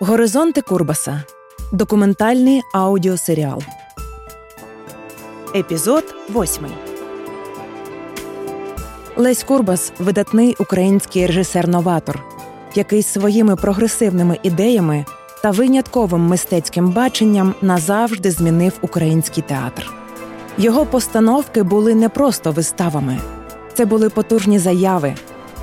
Горизонти Курбаса. Документальний аудіосеріал. Епізод 8. Лесь Курбас видатний український режисер-новатор, який своїми прогресивними ідеями та винятковим мистецьким баченням назавжди змінив український театр. Його постановки були не просто виставами, це були потужні заяви,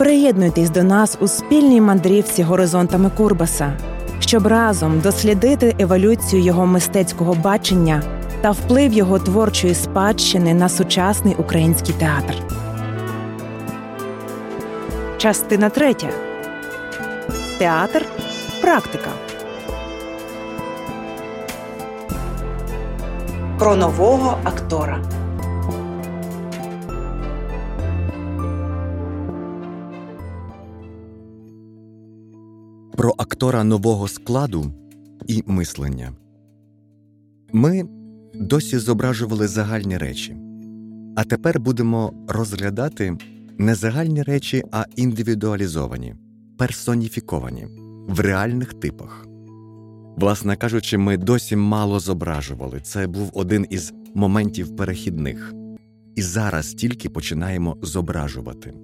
Приєднуйтесь до нас у спільній мандрівці горизонтами Курбаса, щоб разом дослідити еволюцію його мистецького бачення та вплив його творчої спадщини на сучасний український театр. Частина третя. Театр. Практика. Про нового актора. Про актора нового складу і мислення. Ми досі зображували загальні речі, а тепер будемо розглядати не загальні речі, а індивідуалізовані, персоніфіковані в реальних типах. Власне кажучи, ми досі мало зображували. Це був один із моментів перехідних, і зараз тільки починаємо зображувати.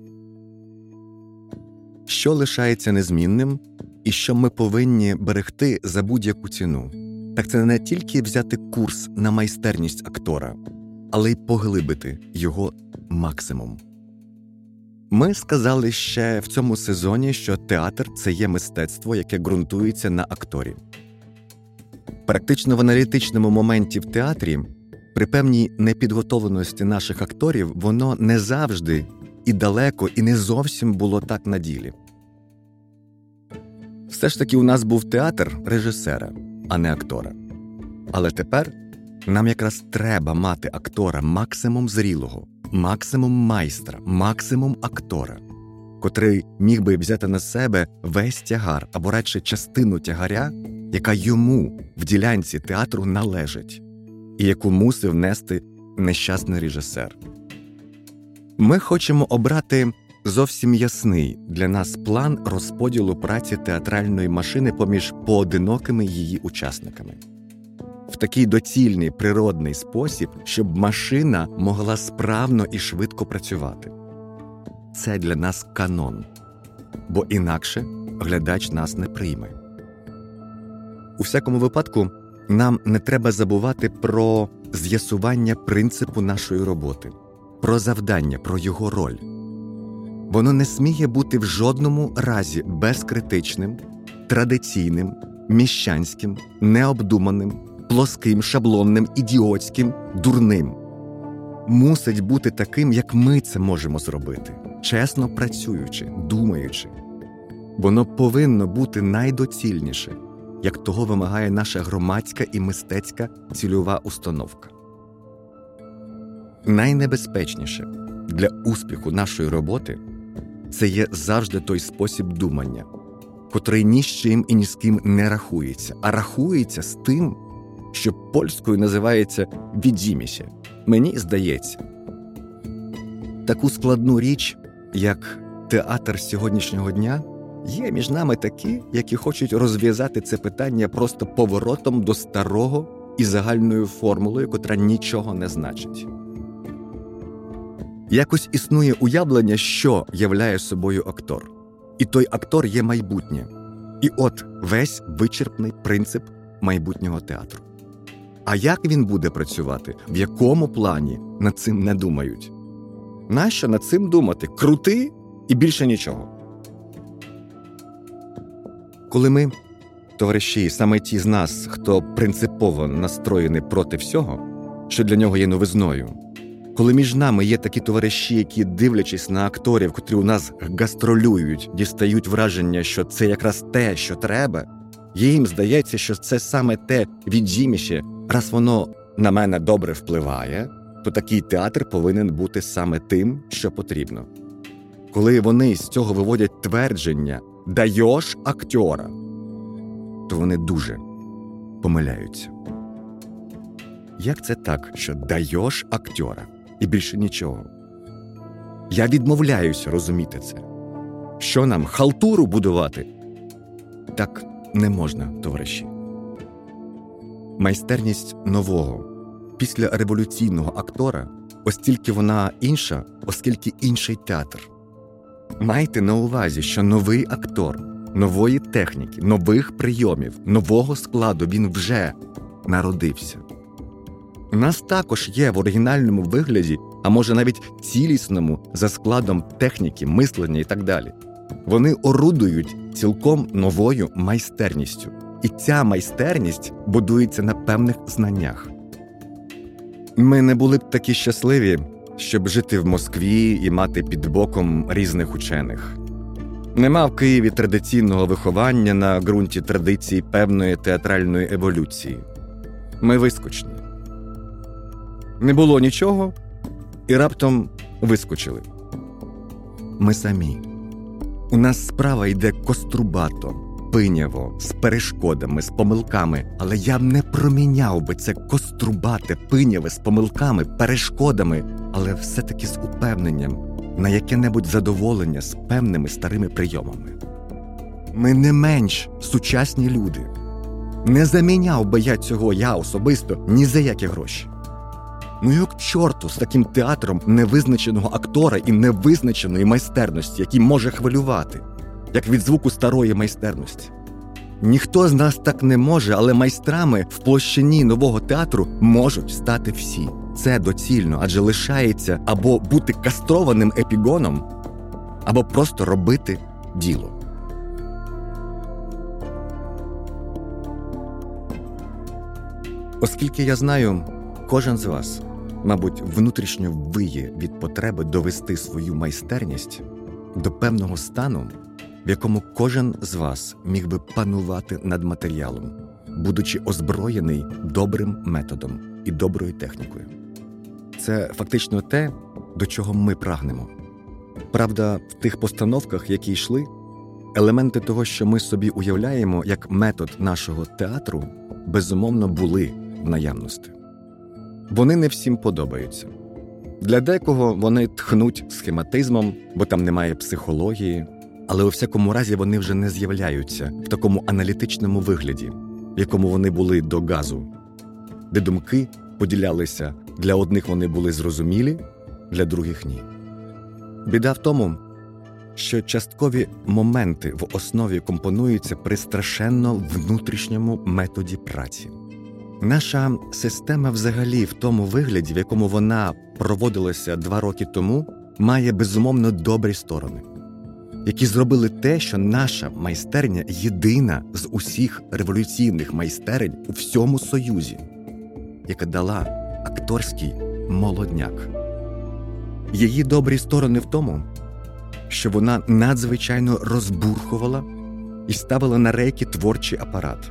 Що лишається незмінним, і що ми повинні берегти за будь-яку ціну, так це не тільки взяти курс на майстерність актора, але й поглибити його максимум. Ми сказали ще в цьому сезоні, що театр це є мистецтво, яке ґрунтується на акторі. Практично в аналітичному моменті в театрі, при певній непідготовленості наших акторів, воно не завжди і далеко, і не зовсім було так на ділі. Все ж таки у нас був театр режисера, а не актора. Але тепер нам якраз треба мати актора максимум зрілого, максимум майстра, максимум актора, котрий міг би взяти на себе весь тягар або радше частину тягаря, яка йому в ділянці театру належить, і яку мусив нести нещасний режисер. Ми хочемо обрати зовсім ясний для нас план розподілу праці театральної машини поміж поодинокими її учасниками. В такий доцільний природний спосіб, щоб машина могла справно і швидко працювати. Це для нас канон, бо інакше глядач нас не прийме. У всякому випадку нам не треба забувати про з'ясування принципу нашої роботи, про завдання, про його роль. Воно не сміє бути в жодному разі безкритичним, традиційним, міщанським, необдуманим, плоским, шаблонним, ідіотським, дурним. Мусить бути таким, як ми це можемо зробити, чесно працюючи, думаючи. Воно повинно бути найдоцільніше, як того вимагає наша громадська і мистецька цільова установка. Найнебезпечніше для успіху нашої роботи це є завжди той спосіб думання, котрий ні з чим і ні з ким не рахується, а рахується з тим, що польською називається відіміся. Мені здається, таку складну річ, як театр сьогоднішнього дня, є між нами такі, які хочуть розв'язати це питання просто поворотом до старого і загальною формулою, котра нічого не значить. Якось існує уявлення, що являє собою актор, і той актор є майбутнє. І от весь вичерпний принцип майбутнього театру. А як він буде працювати, в якому плані над цим не думають? Нащо над цим думати? Крути і більше нічого. Коли ми, товариші, саме ті з нас, хто принципово настроєний проти всього, що для нього є новизною Коли між нами є такі товариші, які, дивлячись на акторів, котрі у нас гастролюють, дістають враження, що це якраз те, що треба, їм здається, що це саме те віджіміще, раз воно на мене добре впливає, то такий театр повинен бути саме тим, що потрібно. Коли вони з цього виводять твердження даєш актера, то вони дуже помиляються. Як це так, що даєш актера і більше нічого? Я відмовляюся розуміти це. Що нам халтуру будувати? Так не можна, товариші. Майстерність нового після революційного актора, оскільки вона інша, оскільки інший театр. Майте на увазі, що новий актор, нової техніки, нових прийомів, нового складу він вже народився. Нас також є в оригінальному вигляді, а може навіть цілісному за складом техніки, мислення і так далі. Вони орудують цілком новою майстерністю. І ця майстерність будується на певних знаннях. Ми не були б такі щасливі, щоб жити в Москві і мати під боком різних учених. Нема в Києві традиційного виховання на ґрунті традиції певної театральної еволюції. Ми вискочні. Не було нічого, і раптом вискочили. Ми самі. У нас справа йде кострубато, пиняво, з перешкодами, з помилками, але я б не проміняв би це кострубате, пиняве з помилками, перешкодами, але все-таки з упевненням на яке-небудь задоволення з певними старими прийомами. Ми не менш сучасні люди. Не заміняв би я цього я особисто ні за які гроші. Ну як чорту з таким театром невизначеного актора і невизначеної майстерності, який може хвилювати, як від звуку старої майстерності. Ніхто з нас так не може, але майстрами в площині нового театру можуть стати всі. Це доцільно, адже лишається або бути кастрованим епігоном, або просто робити діло. Оскільки я знаю, кожен з вас мабуть, внутрішньо виє від потреби довести свою майстерність до певного стану, в якому кожен з вас міг би панувати над матеріалом, будучи озброєний добрим методом і доброю технікою. Це фактично те, до чого ми прагнемо. Правда, в тих постановках, які йшли, елементи того, що ми собі уявляємо як метод нашого театру, безумовно були в наявності вони не всім подобаються. Для декого вони тхнуть схематизмом, бо там немає психології, але у всякому разі вони вже не з'являються в такому аналітичному вигляді, в якому вони були до газу, де думки поділялися для одних вони були зрозумілі, для других ні. Біда в тому, що часткові моменти в основі компонуються при страшенно внутрішньому методі праці. Наша система, взагалі, в тому вигляді, в якому вона проводилася два роки тому, має безумовно добрі сторони, які зробили те, що наша майстерня єдина з усіх революційних майстерень у всьому Союзі, яка дала акторський молодняк. Її добрі сторони в тому, що вона надзвичайно розбурхувала і ставила на рейки творчий апарат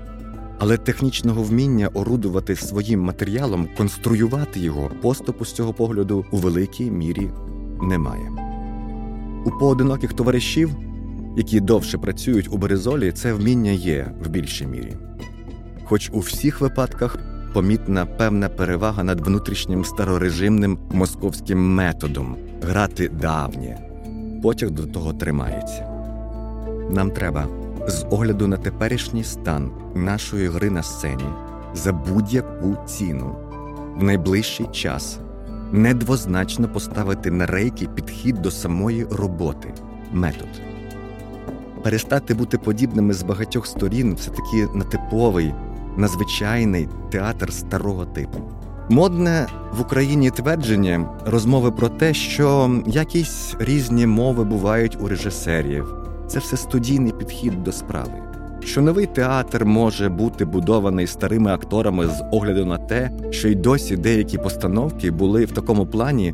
але технічного вміння орудувати своїм матеріалом, конструювати його поступу з цього погляду у великій мірі немає. У поодиноких товаришів, які довше працюють у Березолі, це вміння є в більшій мірі. Хоч у всіх випадках помітна певна перевага над внутрішнім старорежимним московським методом грати давнє, потяг до того тримається. Нам треба з огляду на теперішній стан нашої гри на сцені за будь-яку ціну в найближчий час недвозначно поставити на рейки підхід до самої роботи, метод. Перестати бути подібними з багатьох сторін все таки на типовий, на звичайний театр старого типу. Модне в Україні твердження розмови про те, що якісь різні мови бувають у режисерів. Це все студійний підхід до справи. що новий театр може бути будований старими акторами з огляду на те, що й досі деякі постановки були в такому плані,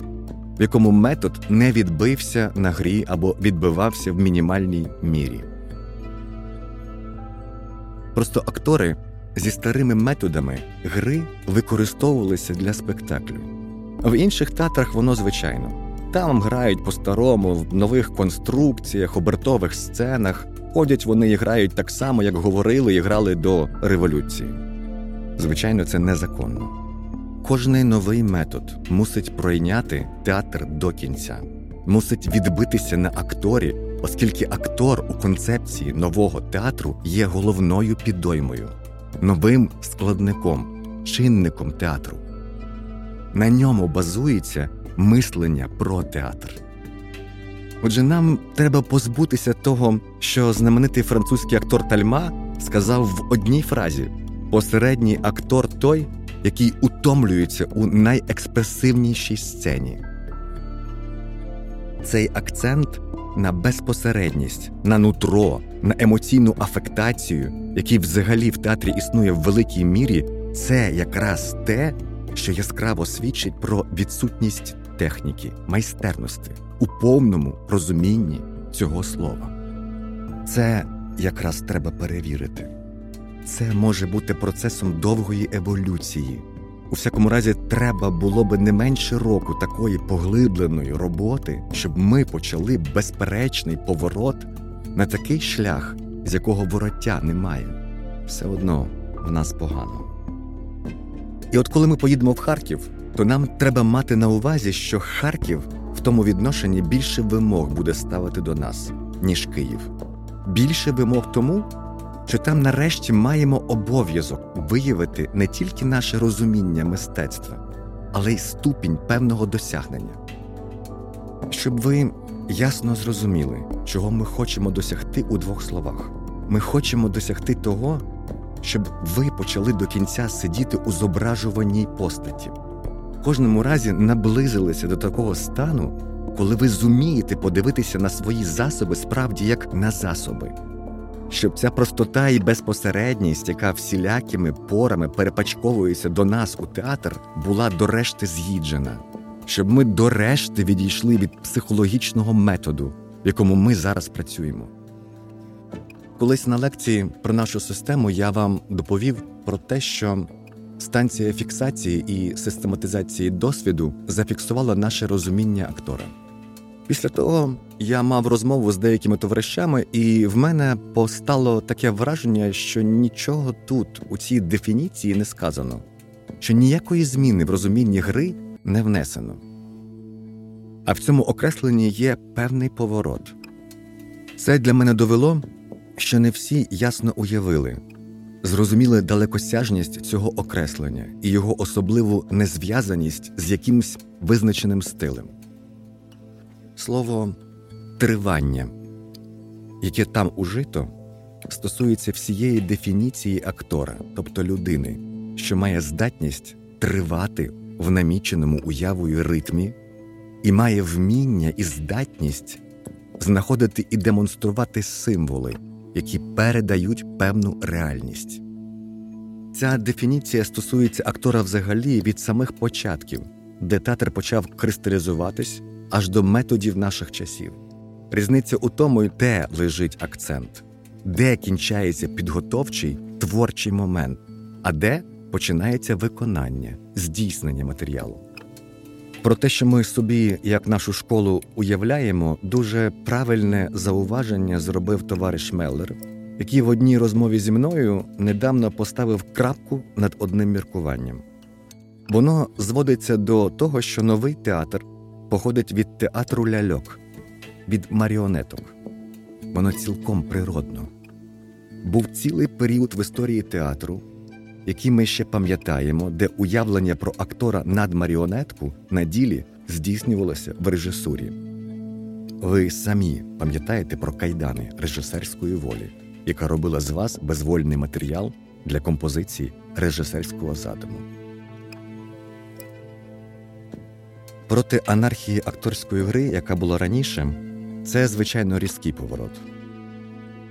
в якому метод не відбився на грі або відбивався в мінімальній мірі. Просто актори зі старими методами гри використовувалися для спектаклю. В інших театрах воно звичайно. Там грають по-старому, в нових конструкціях, обертових сценах. Ходять вони і грають так само, як говорили і грали до революції. Звичайно, це незаконно. Кожний новий метод мусить пройняти театр до кінця, мусить відбитися на акторі, оскільки актор у концепції нового театру є головною підоймою, новим складником, чинником театру. На ньому базується мислення про театр. Отже, нам треба позбутися того, що знаменитий французький актор Тальма сказав в одній фразі: посередній актор той, який утомлюється у найекспресивнішій сцені. Цей акцент на безпосередність, на нутро, на емоційну афектацію, який взагалі в театрі існує в великій мірі, це якраз те, що яскраво свідчить про відсутність техніки, майстерності у повному розумінні цього слова. Це якраз треба перевірити. Це може бути процесом довгої еволюції. У всякому разі, треба було би не менше року такої поглибленої роботи, щоб ми почали безперечний поворот на такий шлях, з якого вороття немає. Все одно в нас погано. І от коли ми поїдемо в Харків, то нам треба мати на увазі, що Харків в тому відношенні більше вимог буде ставити до нас, ніж Київ. Більше вимог тому, що там нарешті маємо обов'язок виявити не тільки наше розуміння мистецтва, але й ступінь певного досягнення. Щоб ви ясно зрозуміли, чого ми хочемо досягти у двох словах. Ми хочемо досягти того, щоб ви почали до кінця сидіти у зображуваній постаті. Кожному разі наблизилися до такого стану, коли ви зумієте подивитися на свої засоби справді як на засоби, щоб ця простота і безпосередність, яка всілякими порами перепачковується до нас у театр, була дорешти з'їджена, щоб ми дорешти відійшли від психологічного методу, в якому ми зараз працюємо. Колись на лекції про нашу систему я вам доповів про те, що станція фіксації і систематизації досвіду зафіксувала наше розуміння актора. Після того я мав розмову з деякими товаришами, і в мене постало таке враження, що нічого тут, у цій дефініції, не сказано, що ніякої зміни в розумінні гри не внесено. А в цьому окресленні є певний поворот. Це для мене довело, що не всі ясно уявили, зрозуміли далекосяжність цього окреслення і його особливу незв'язаність з якимсь визначеним стилем. Слово тривання, яке там ужито, стосується всієї дефініції актора, тобто людини, що має здатність тривати в наміченому уявою ритмі і має вміння і здатність знаходити і демонструвати символи які передають певну реальність. Ця дефініція стосується актора взагалі від самих початків, де театр почав кристалізуватись аж до методів наших часів. Різниця у тому, де лежить акцент, де кінчається підготовчий творчий момент, а де починається виконання, здійснення матеріалу. Про те, що ми собі, як нашу школу, уявляємо, дуже правильне зауваження зробив товариш Меллер, який в одній розмові зі мною недавно поставив крапку над одним міркуванням. Воно зводиться до того, що новий театр походить від театру ляльок, від маріонеток. Воно цілком природно. Був цілий період в історії театру, які ми ще пам'ятаємо, де уявлення про актора над маріонетку на ділі здійснювалося в режисурі. Ви самі пам'ятаєте про кайдани режисерської волі, яка робила з вас безвольний матеріал для композиції режисерського задуму. Проти анархії акторської гри, яка була раніше, це звичайно різкий поворот.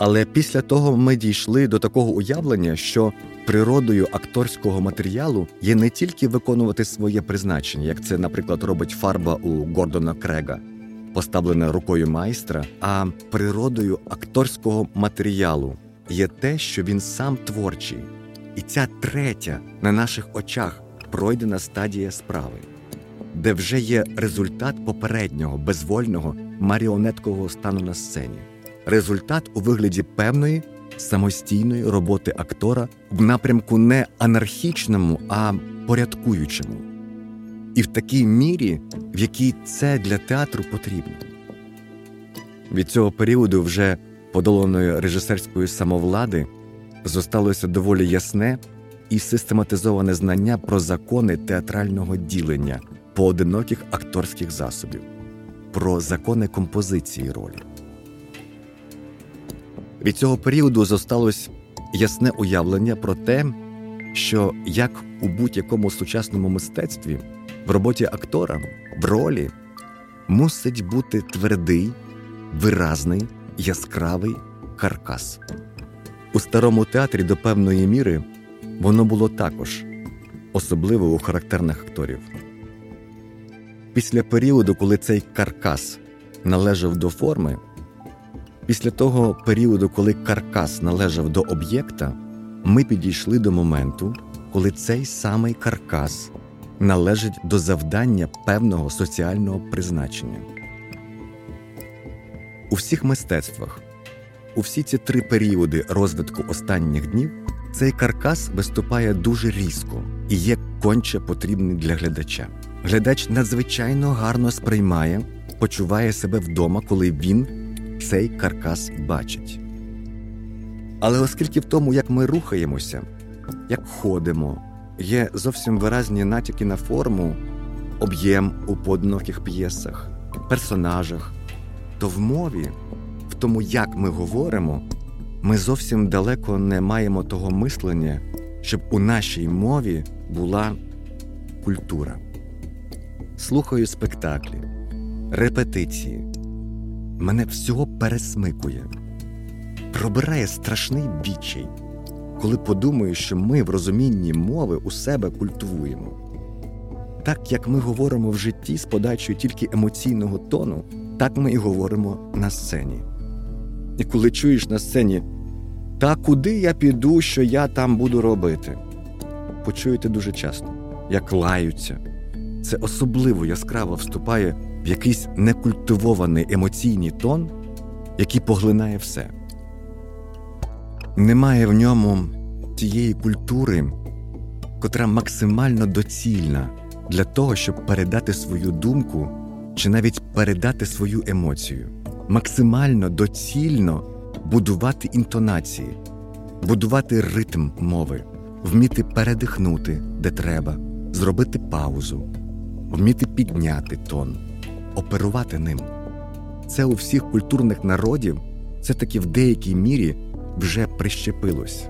Але після того ми дійшли до такого уявлення, що природою акторського матеріалу є не тільки виконувати своє призначення, як це, наприклад, робить фарба у Гордона Крега, поставлена рукою майстра, а природою акторського матеріалу є те, що він сам творчий. І ця третя на наших очах пройдена стадія справи, де вже є результат попереднього безвольного маріонеткового стану на сцені, результат у вигляді певної самостійної роботи актора в напрямку не анархічному, а порядкуючому. І в такій мірі, в якій це для театру потрібно. Від цього періоду вже подоланої режисерської самовлади зосталося доволі ясне і систематизоване знання про закони театрального ділення поодиноких акторських засобів, про закони композиції ролі. Від цього періоду зосталось ясне уявлення про те, що як у будь-якому сучасному мистецтві в роботі актора в ролі мусить бути твердий, виразний, яскравий каркас. У старому театрі до певної міри воно було також, особливо у характерних акторів. Після періоду, коли цей каркас належав до форми, після того періоду, коли каркас належав до об'єкта, ми підійшли до моменту, коли цей самий каркас належить до завдання певного соціального призначення. У всіх мистецтвах, у всі ці три періоди розвитку останніх днів цей каркас виступає дуже різко і є конче потрібний для глядача. Глядач надзвичайно гарно сприймає, почуває себе вдома, коли він цей каркас бачить. Але оскільки в тому, як ми рухаємося, як ходимо, є зовсім виразні натяки на форму, об'єм у поодиноких п'єсах, персонажах, то в мові, в тому, як ми говоримо, ми зовсім далеко не маємо того мислення, щоб у нашій мові була культура. Слухаю спектаклі, репетиції. Мене всього пересмикує, пробирає страшний відчай, коли подумаю, що ми в розумінні мови у себе культивуємо. Так як ми говоримо в житті з подачою тільки емоційного тону, так ми і говоримо на сцені. І коли чуєш на сцені, та куди я піду, що я там буду робити, почуєте дуже часто, як лаються. Це особливо яскраво вступає в якийсь некультивований емоційний тон, який поглинає все. Немає в ньому тієї культури, котра максимально доцільна для того, щоб передати свою думку чи навіть передати свою емоцію, максимально доцільно будувати інтонації, будувати ритм мови, вміти передихнути, де треба, зробити паузу, вміти підняти тон, оперувати ним. Це у всіх культурних народів це таки в деякій мірі вже прищепилось.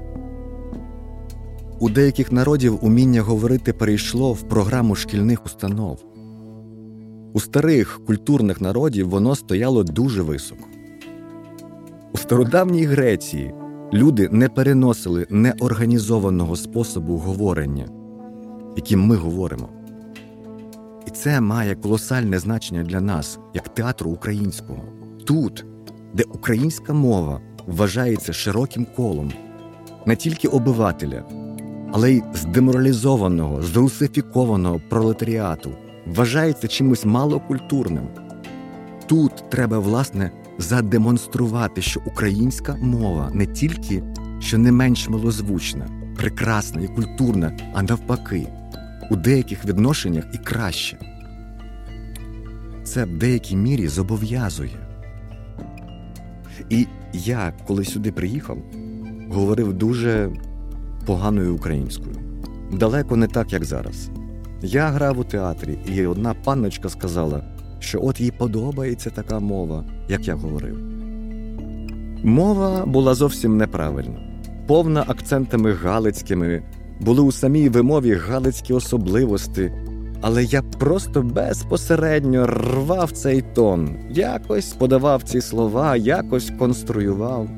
У деяких народів уміння говорити перейшло в програму шкільних установ. У старих культурних народів воно стояло дуже високо. У стародавній Греції люди не переносили неорганізованого способу говорення, яким ми говоримо. І це має колосальне значення для нас, як театру українського. Тут, де українська мова вважається широким колом не тільки обивателя, але й здеморалізованого, зрусифікованого пролетаріату, вважається чимось малокультурним. Тут треба, власне, задемонструвати, що українська мова не тільки що не менш милозвучна, прекрасна і культурна, а навпаки, у деяких відношеннях і краще. Це в деякій мірі зобов'язує. І я, коли сюди приїхав, говорив дуже поганою українською. Далеко не так, як зараз. Я грав у театрі, і одна панночка сказала, що от їй подобається така мова, як я говорив. Мова була зовсім неправильна, повна акцентами галицькими, були у самій вимові галицькі особливості, але я просто безпосередньо рвав цей тон, якось подавав ці слова, якось конструював.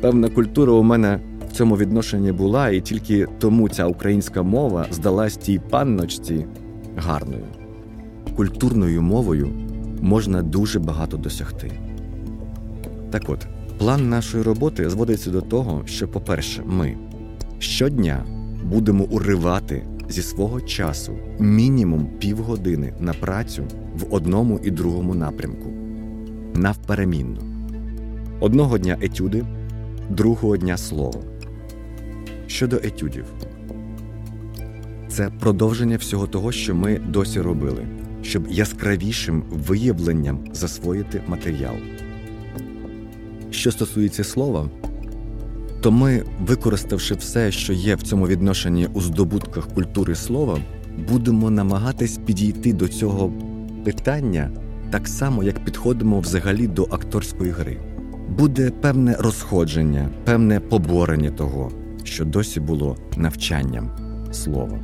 Певна культура у мене в цьому відношенні була, і тільки тому ця українська мова здалась тій панночці гарною. Культурною мовою можна дуже багато досягти. Так от, план нашої роботи зводиться до того, що, по-перше, ми щодня будемо уривати зі свого часу мінімум півгодини на працю в одному і другому напрямку навперемінно. Одного дня етюди, другого дня слово. Щодо етюдів, це продовження всього того, що ми досі робили, щоб яскравішим виявленням засвоїти матеріал. Що стосується слова, то ми, використавши все, що є в цьому відношенні у здобутках культури слова, будемо намагатись підійти до цього питання так само, як підходимо взагалі до акторської гри. Буде певне розходження, певне поборення того, що досі було навчанням слова.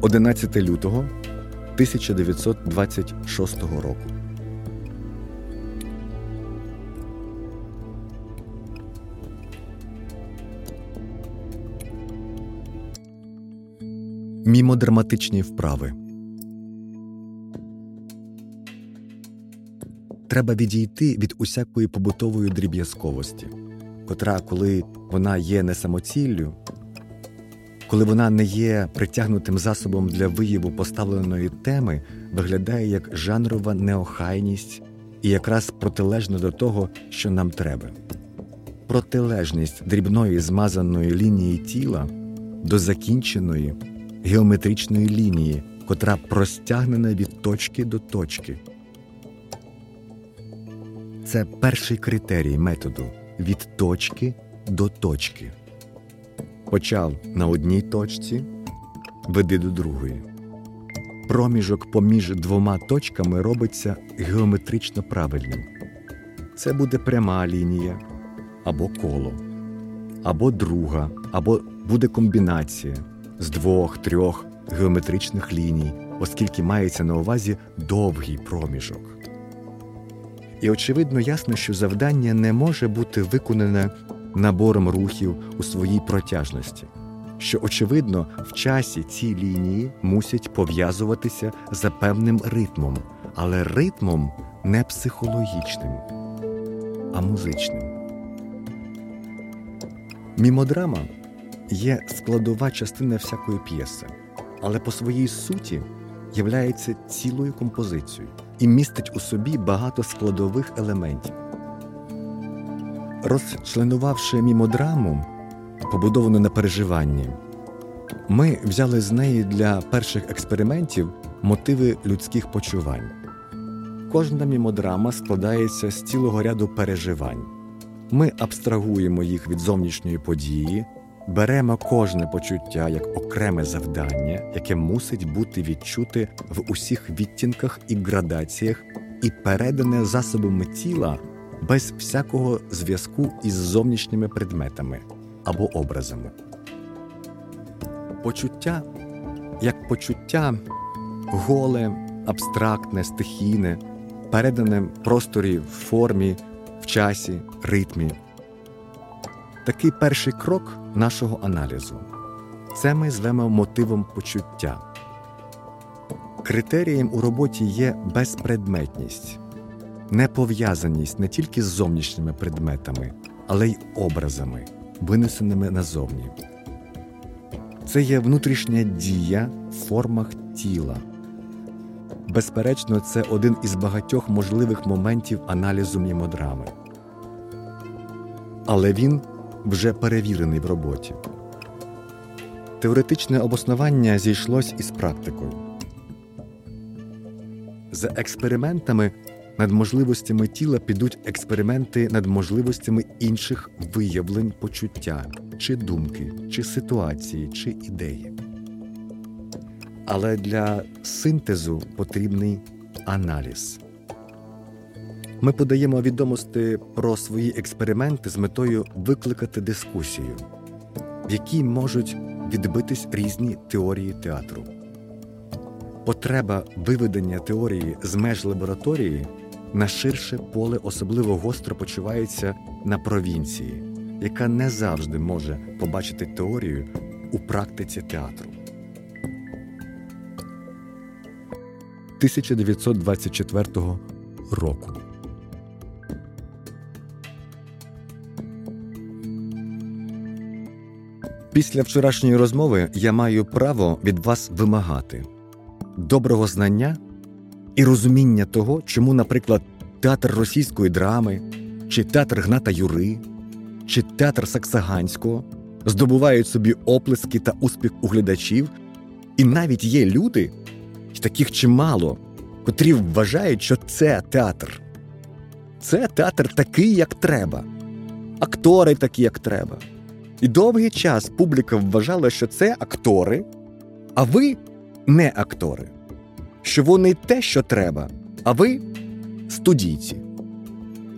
11 лютого 1926 року. Мімодраматичні вправи. Треба відійти від усякої побутової дріб'язковості, котра, коли вона є не самоціллю, коли вона не є притягнутим засобом для вияву поставленої теми, виглядає як жанрова неохайність і якраз протилежно до того, що нам треба. Протилежність дрібної змазаної лінії тіла до закінченої геометричної лінії, котра простягнена від точки до точки. Це перший критерій методу від точки до точки. Почав на одній точці, веди до другої. Проміжок поміж двома точками робиться геометрично правильним. Це буде пряма лінія або коло, або друга, або буде комбінація з двох-трьох геометричних ліній, оскільки мається на увазі довгий проміжок. І очевидно ясно, що завдання не може бути виконане набором рухів у своїй протяжності, що, очевидно, в часі ці лінії мусять пов'язуватися за певним ритмом, але ритмом не психологічним, а музичним. Мімодрама є складова частина всякої п'єси, але по своїй суті являється цілою композицією і містить у собі багато складових елементів. Розчленувавши мімодраму, побудовану на переживанні, ми взяли з неї для перших експериментів мотиви людських почувань. Кожна мімодрама складається з цілого ряду переживань. Ми абстрагуємо їх від зовнішньої події, беремо кожне почуття як окреме завдання, яке мусить бути відчуте в усіх відтінках і градаціях, і передане засобами тіла без всякого зв'язку із зовнішніми предметами або образами. Почуття як почуття голе, абстрактне, стихійне, передане просторі в формі, в часі, ритмі. Такий перший крок нашого аналізу. Це ми звемо мотивом почуття. Критерієм у роботі є безпредметність, непов'язаність не тільки з зовнішніми предметами, але й образами, винесеними назовні. Це є внутрішня дія в формах тіла. Безперечно, це один із багатьох можливих моментів аналізу мімодрами. Але він вже перевірений в роботі. Теоретичне обоснування зійшлось із практикою. За експериментами над можливостями тіла підуть експерименти над можливостями інших виявлень почуття, чи думки, чи ситуації, чи ідеї. Але для синтезу потрібний аналіз. Ми подаємо відомості про свої експерименти з метою викликати дискусію, в якій можуть відбитись різні теорії театру. Потреба виведення теорії з меж лабораторії на ширше поле особливо гостро почувається на провінції, яка не завжди може побачити теорію у практиці театру. 1924 року. Після вчорашньої розмови я маю право від вас вимагати доброго знання і розуміння того, чому, наприклад, театр російської драми, чи театр Гната Юри, чи театр Саксаганського здобувають собі оплески та успіх у глядачів, і навіть є люди, таких чимало, котрі вважають, що це театр. Це театр такий, як треба, актори такі, як треба. І довгий час публіка вважала, що це актори, а ви не актори, що вони те, що треба, а ви студійці.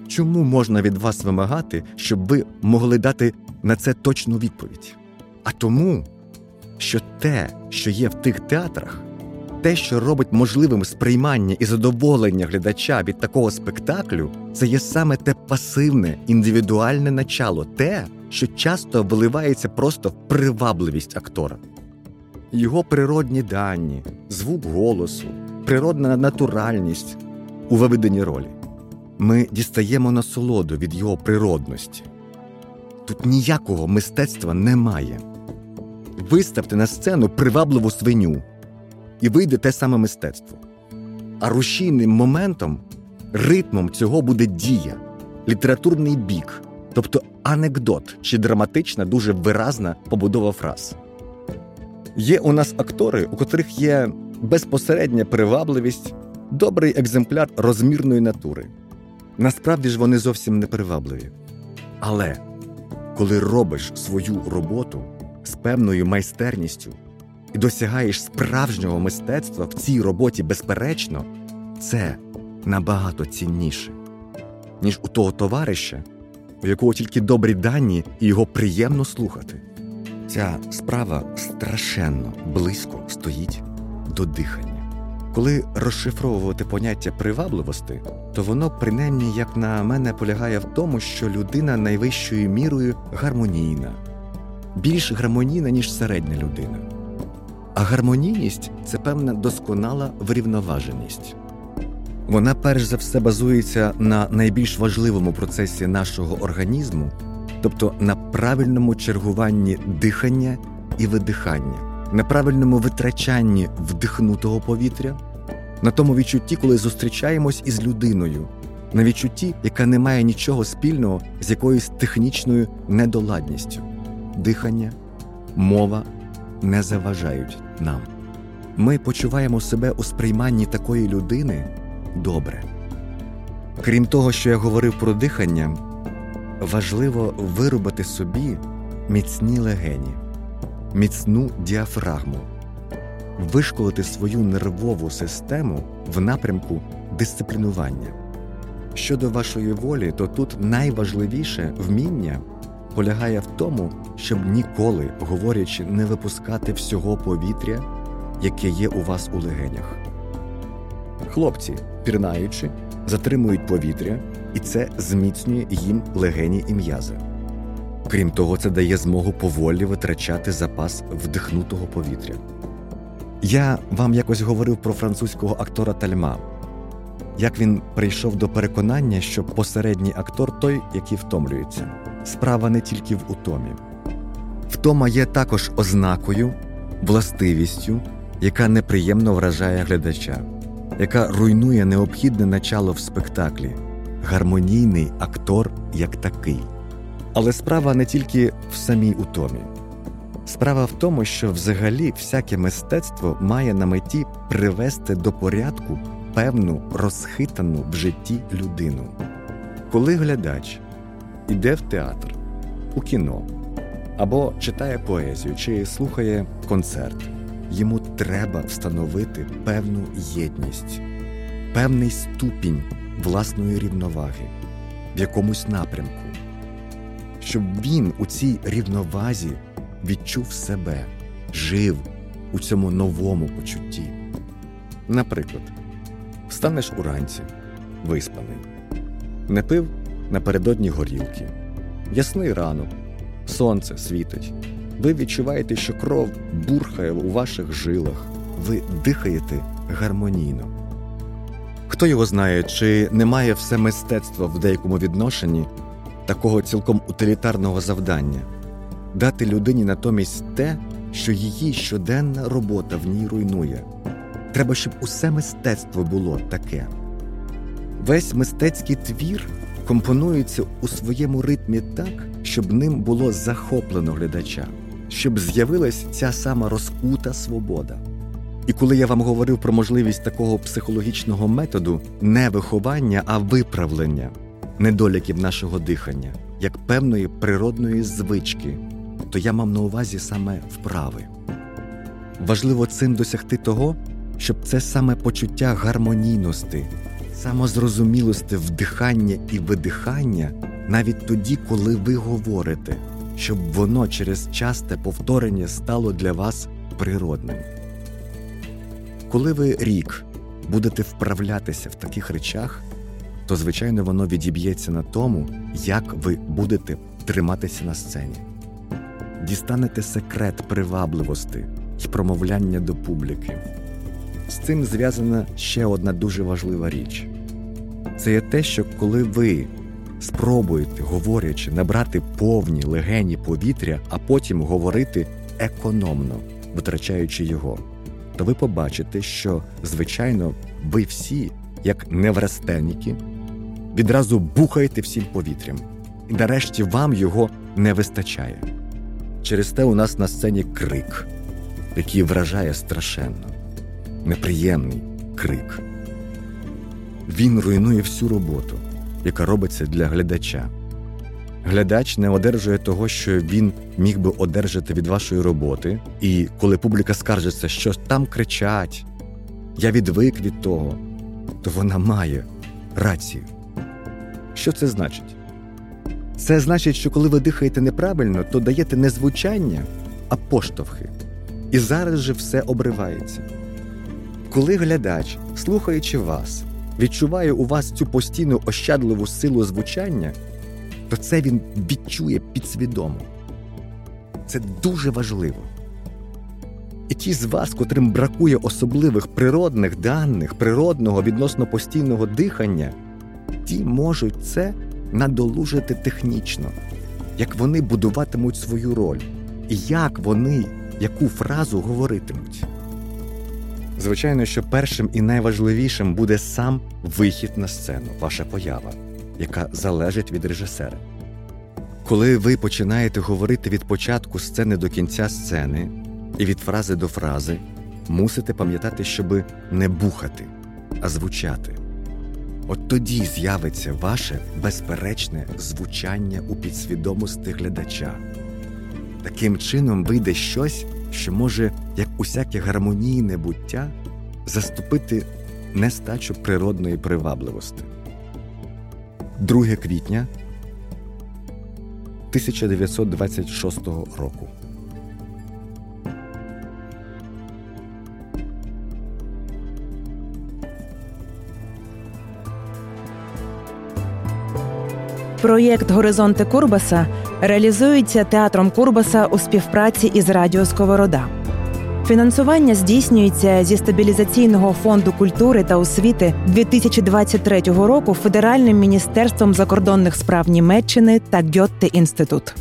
Чому можна від вас вимагати, щоб ви могли дати на це точну відповідь? А тому, що те, що є в тих театрах, те, що робить можливим сприймання і задоволення глядача від такого спектаклю, це є саме те пасивне, індивідуальне начало, те, що часто виливається просто в привабливість актора. Його природні дані, звук голосу, природна натуральність у виведенні ролі. Ми дістаємо насолоду від його природності. Тут ніякого мистецтва немає. Виставте на сцену привабливу свиню, і вийде те саме мистецтво. А рушійним моментом, ритмом цього буде дія, літературний бік, тобто анекдот чи драматична, дуже виразна побудова фраз. Є у нас актори, у котрих є безпосередня привабливість, добрий екземпляр розмірної натури. Насправді ж вони зовсім не привабливі. Але коли робиш свою роботу з певною майстерністю і досягаєш справжнього мистецтва в цій роботі, безперечно, це набагато цінніше, ніж у того товариша, у якого тільки добрі дані і його приємно слухати. Ця справа страшенно близько стоїть до дихання. Коли розшифровувати поняття привабливості, то воно, принаймні, як на мене, полягає в тому, що людина найвищою мірою гармонійна, більш гармонійна, ніж середня людина. А гармонійність це певна досконала врівноваженість. Вона перш за все базується на найбільш важливому процесі нашого організму, тобто на правильному чергуванні дихання і видихання, на правильному витрачанні вдихнутого повітря, на тому відчутті, коли зустрічаємось із людиною, на відчутті, яка не має нічого спільного з якоюсь технічною недоладністю. Дихання, мова не заважають нам. Ми почуваємо себе у сприйманні такої людини добре. Крім того, що я говорив про дихання, важливо виробити собі міцні легені, міцну діафрагму, вишколити свою нервову систему в напрямку дисциплінування. Щодо вашої волі, то тут найважливіше вміння полягає в тому, щоб ніколи, говорячи, не випускати всього повітря, яке є у вас у легенях. Хлопці, пірнаючи, затримують повітря, і це зміцнює їм легені і м'язи. Крім того, це дає змогу поволі витрачати запас вдихнутого повітря. Я вам якось говорив про французького актора Тальма, як він прийшов до переконання, що посередній актор той, який втомлюється. Справа не тільки в утомі. Втома є також ознакою, властивістю, яка неприємно вражає глядача яка руйнує необхідне начало в спектаклі, гармонійний актор як такий. Але справа не тільки в самій утомі. Справа в тому, що взагалі всяке мистецтво має на меті привести до порядку певну розхитану в житті людину. Коли глядач іде в театр, у кіно або читає поезію чи слухає концерт йому треба встановити певну єдність, певний ступінь власної рівноваги в якомусь напрямку, щоб він у цій рівновазі відчув себе, жив у цьому новому почутті. Наприклад, встанеш уранці, виспаний. Не пив напередодні горілки. Ясний ранок, сонце світить. Ви відчуваєте, що кров бурхає у ваших жилах. Ви дихаєте гармонійно. Хто його знає, чи немає все мистецтво в деякому відношенні такого цілком утилітарного завдання дати людині натомість те, що її щоденна робота в ній руйнує. Треба, щоб усе мистецтво було таке. Весь мистецький твір компонується у своєму ритмі так, щоб ним було захоплено глядача, щоб з'явилась ця сама розкута свобода. І коли я вам говорив про можливість такого психологічного методу, не виховання, а виправлення недоліків нашого дихання, як певної природної звички, то я мав на увазі саме вправи. Важливо цим досягти того, щоб це саме почуття гармонійності, самозрозумілості вдихання і видихання навіть тоді, коли ви говорите, щоб воно через часте повторення стало для вас природним. Коли ви рік будете вправлятися в таких речах, то звичайно воно відіб'ється на тому, як ви будете триматися на сцені, дістанете секрет привабливості і промовляння до публіки. З цим зв'язана ще одна дуже важлива річ це є те, що коли ви спробуєте, говорячи, набрати повні легені повітря, а потім говорити економно, витрачаючи його, то ви побачите, що, звичайно, ви всі, як неврастенніки, відразу бухаєте всім повітрям, і нарешті вам його не вистачає. Через те у нас на сцені крик, який вражає страшенно неприємний крик. Він руйнує всю роботу, яка робиться для глядача. Глядач не одержує того, що він міг би одержати від вашої роботи, і коли публіка скаржиться, що там кричать, я відвик від того, то вона має рацію. Що це значить? Це значить, що коли ви дихаєте неправильно, то даєте не звучання, а поштовхи. І зараз же все обривається. Коли глядач, слухаючи вас, відчуває у вас цю постійну ощадливу силу звучання, то це він відчує підсвідомо. Це дуже важливо. І ті з вас, котрим бракує особливих природних даних, природного відносно постійного дихання, ті можуть це надолужити технічно, як вони будуватимуть свою роль, і як вони яку фразу говоритимуть. Звичайно, що першим і найважливішим буде сам вихід на сцену, ваша поява, яка залежить від режисера. Коли ви починаєте говорити від початку сцени до кінця сцени і від фрази до фрази, мусите пам'ятати, щоби не бухати, а звучати. От тоді з'явиться ваше безперечне звучання у підсвідомості глядача. Таким чином вийде щось, що може, як усяке гармонійне буття, заступити нестачу природної привабливості. 2 квітня 1926 року. Проєкт Горизонти Курбаса реалізується театром Курбаса у співпраці із Радіо Сковорода. Фінансування здійснюється зі стабілізаційного фонду культури та освіти 2023 року Федеральним міністерством закордонних справ Німеччини та Гьотте інститут.